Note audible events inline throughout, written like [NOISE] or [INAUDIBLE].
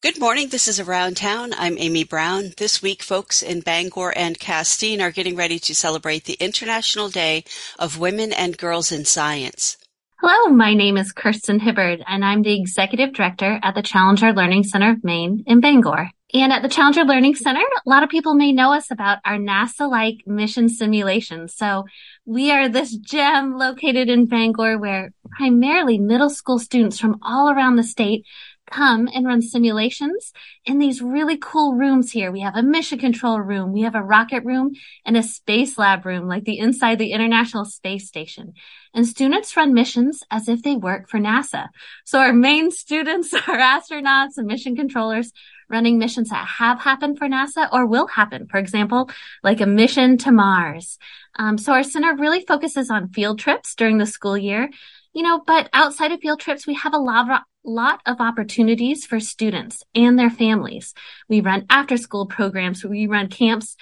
Good morning. This is Around Town. I'm Amy Brown. This week, folks in Bangor and Castine are getting ready to celebrate the International Day of Women and Girls in Science. Hello, my name is Kirsten Hibbard, and I'm the Executive Director at the Challenger Learning Center of Maine in Bangor. And at the Challenger Learning Center, a lot of people may know us about our NASA-like mission simulations. So we are this gem located in Bangor where primarily middle school students from all around the state come and run simulations in these really cool rooms here. We have a mission control room, we have a rocket room, and a space lab room, like the inside the International Space Station. And students run missions as if they work for NASA. So our main students [LAUGHS] are astronauts and mission controllers running missions that have happened for NASA or will happen. For example, like a mission to Mars. Um, so our center really focuses on field trips during the school year you know, but outside of field trips, we have a lot of, lot of opportunities for students and their families. We run after school programs, we run camps,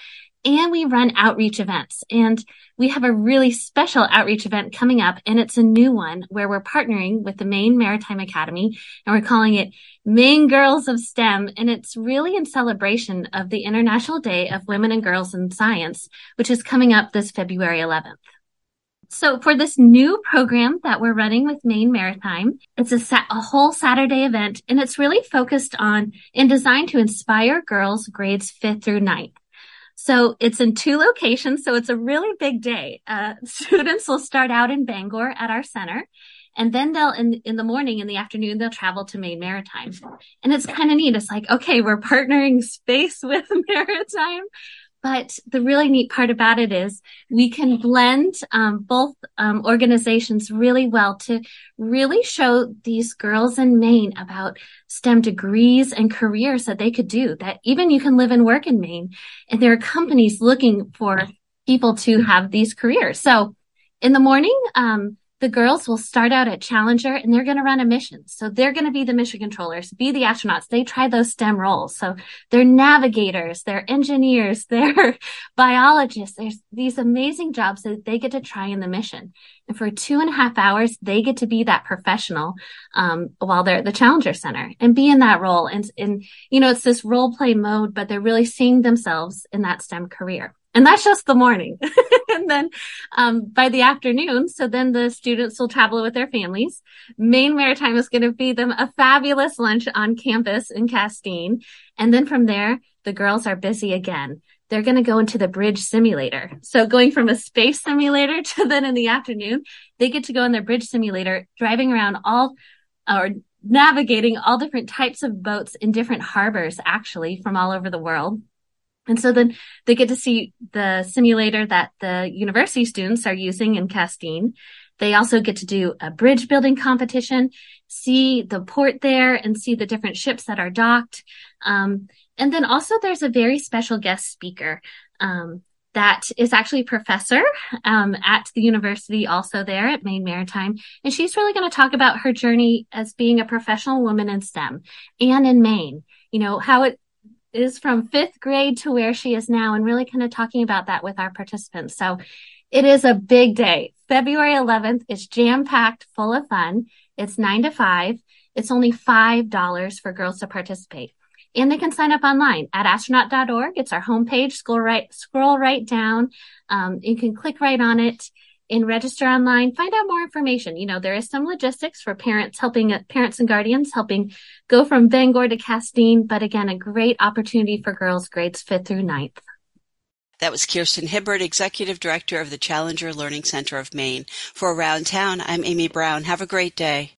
and we run outreach events. And we have a really special outreach event coming up, and it's a new one where we're partnering with the Maine Maritime Academy, and we're calling it Maine Girls of STEM. And it's really in celebration of the International Day of Women and Girls in Science, which is coming up this February 11th. So for this new program that we're running with Maine Maritime, it's a, sa- a whole Saturday event and it's really focused on and designed to inspire girls grades fifth through ninth. So it's in two locations. So it's a really big day. Uh, [LAUGHS] students will start out in Bangor at our center. And then they'll, in, in the morning, in the afternoon, they'll travel to Maine Maritime. And it's kind of neat. It's like, okay, we're partnering space [LAUGHS] with Maritime. But the really neat part about it is we can blend um, both um, organizations really well to really show these girls in Maine about STEM degrees and careers that they could do. That even you can live and work in Maine, and there are companies looking for people to have these careers. So in the morning, um, the girls will start out at Challenger and they're going to run a mission. So they're going to be the mission controllers, be the astronauts. They try those STEM roles. So they're navigators, they're engineers, [LAUGHS] they're biologists. There's these amazing jobs that they get to try in the mission. And for two and a half hours, they get to be that professional, um, while they're at the Challenger Center and be in that role. And, and, you know, it's this role play mode, but they're really seeing themselves in that STEM career. And that's just the morning. [LAUGHS] and then um, by the afternoon, so then the students will travel with their families. Maine Maritime is going to feed them a fabulous lunch on campus in Castine. And then from there, the girls are busy again. They're going to go into the bridge simulator. So going from a space simulator [LAUGHS] to then in the afternoon, they get to go in their bridge simulator, driving around all or navigating all different types of boats in different harbors, actually from all over the world. And so then they get to see the simulator that the university students are using in Castine. They also get to do a bridge building competition, see the port there and see the different ships that are docked. Um, and then also there's a very special guest speaker. Um, that is actually a professor um, at the university also there at Maine Maritime. And she's really going to talk about her journey as being a professional woman in STEM and in Maine. You know, how it is from fifth grade to where she is now and really kind of talking about that with our participants. So it is a big day. February 11th is jam packed full of fun. It's nine to five. It's only $5 for girls to participate. And they can sign up online at astronaut.org. It's our homepage. Scroll right, scroll right down. Um, you can click right on it and register online, find out more information. You know, there is some logistics for parents helping parents and guardians helping go from Bangor to Castine, but again, a great opportunity for girls grades fifth through ninth. That was Kirsten Hibbard, Executive Director of the Challenger Learning Center of Maine. For Around Town, I'm Amy Brown. Have a great day.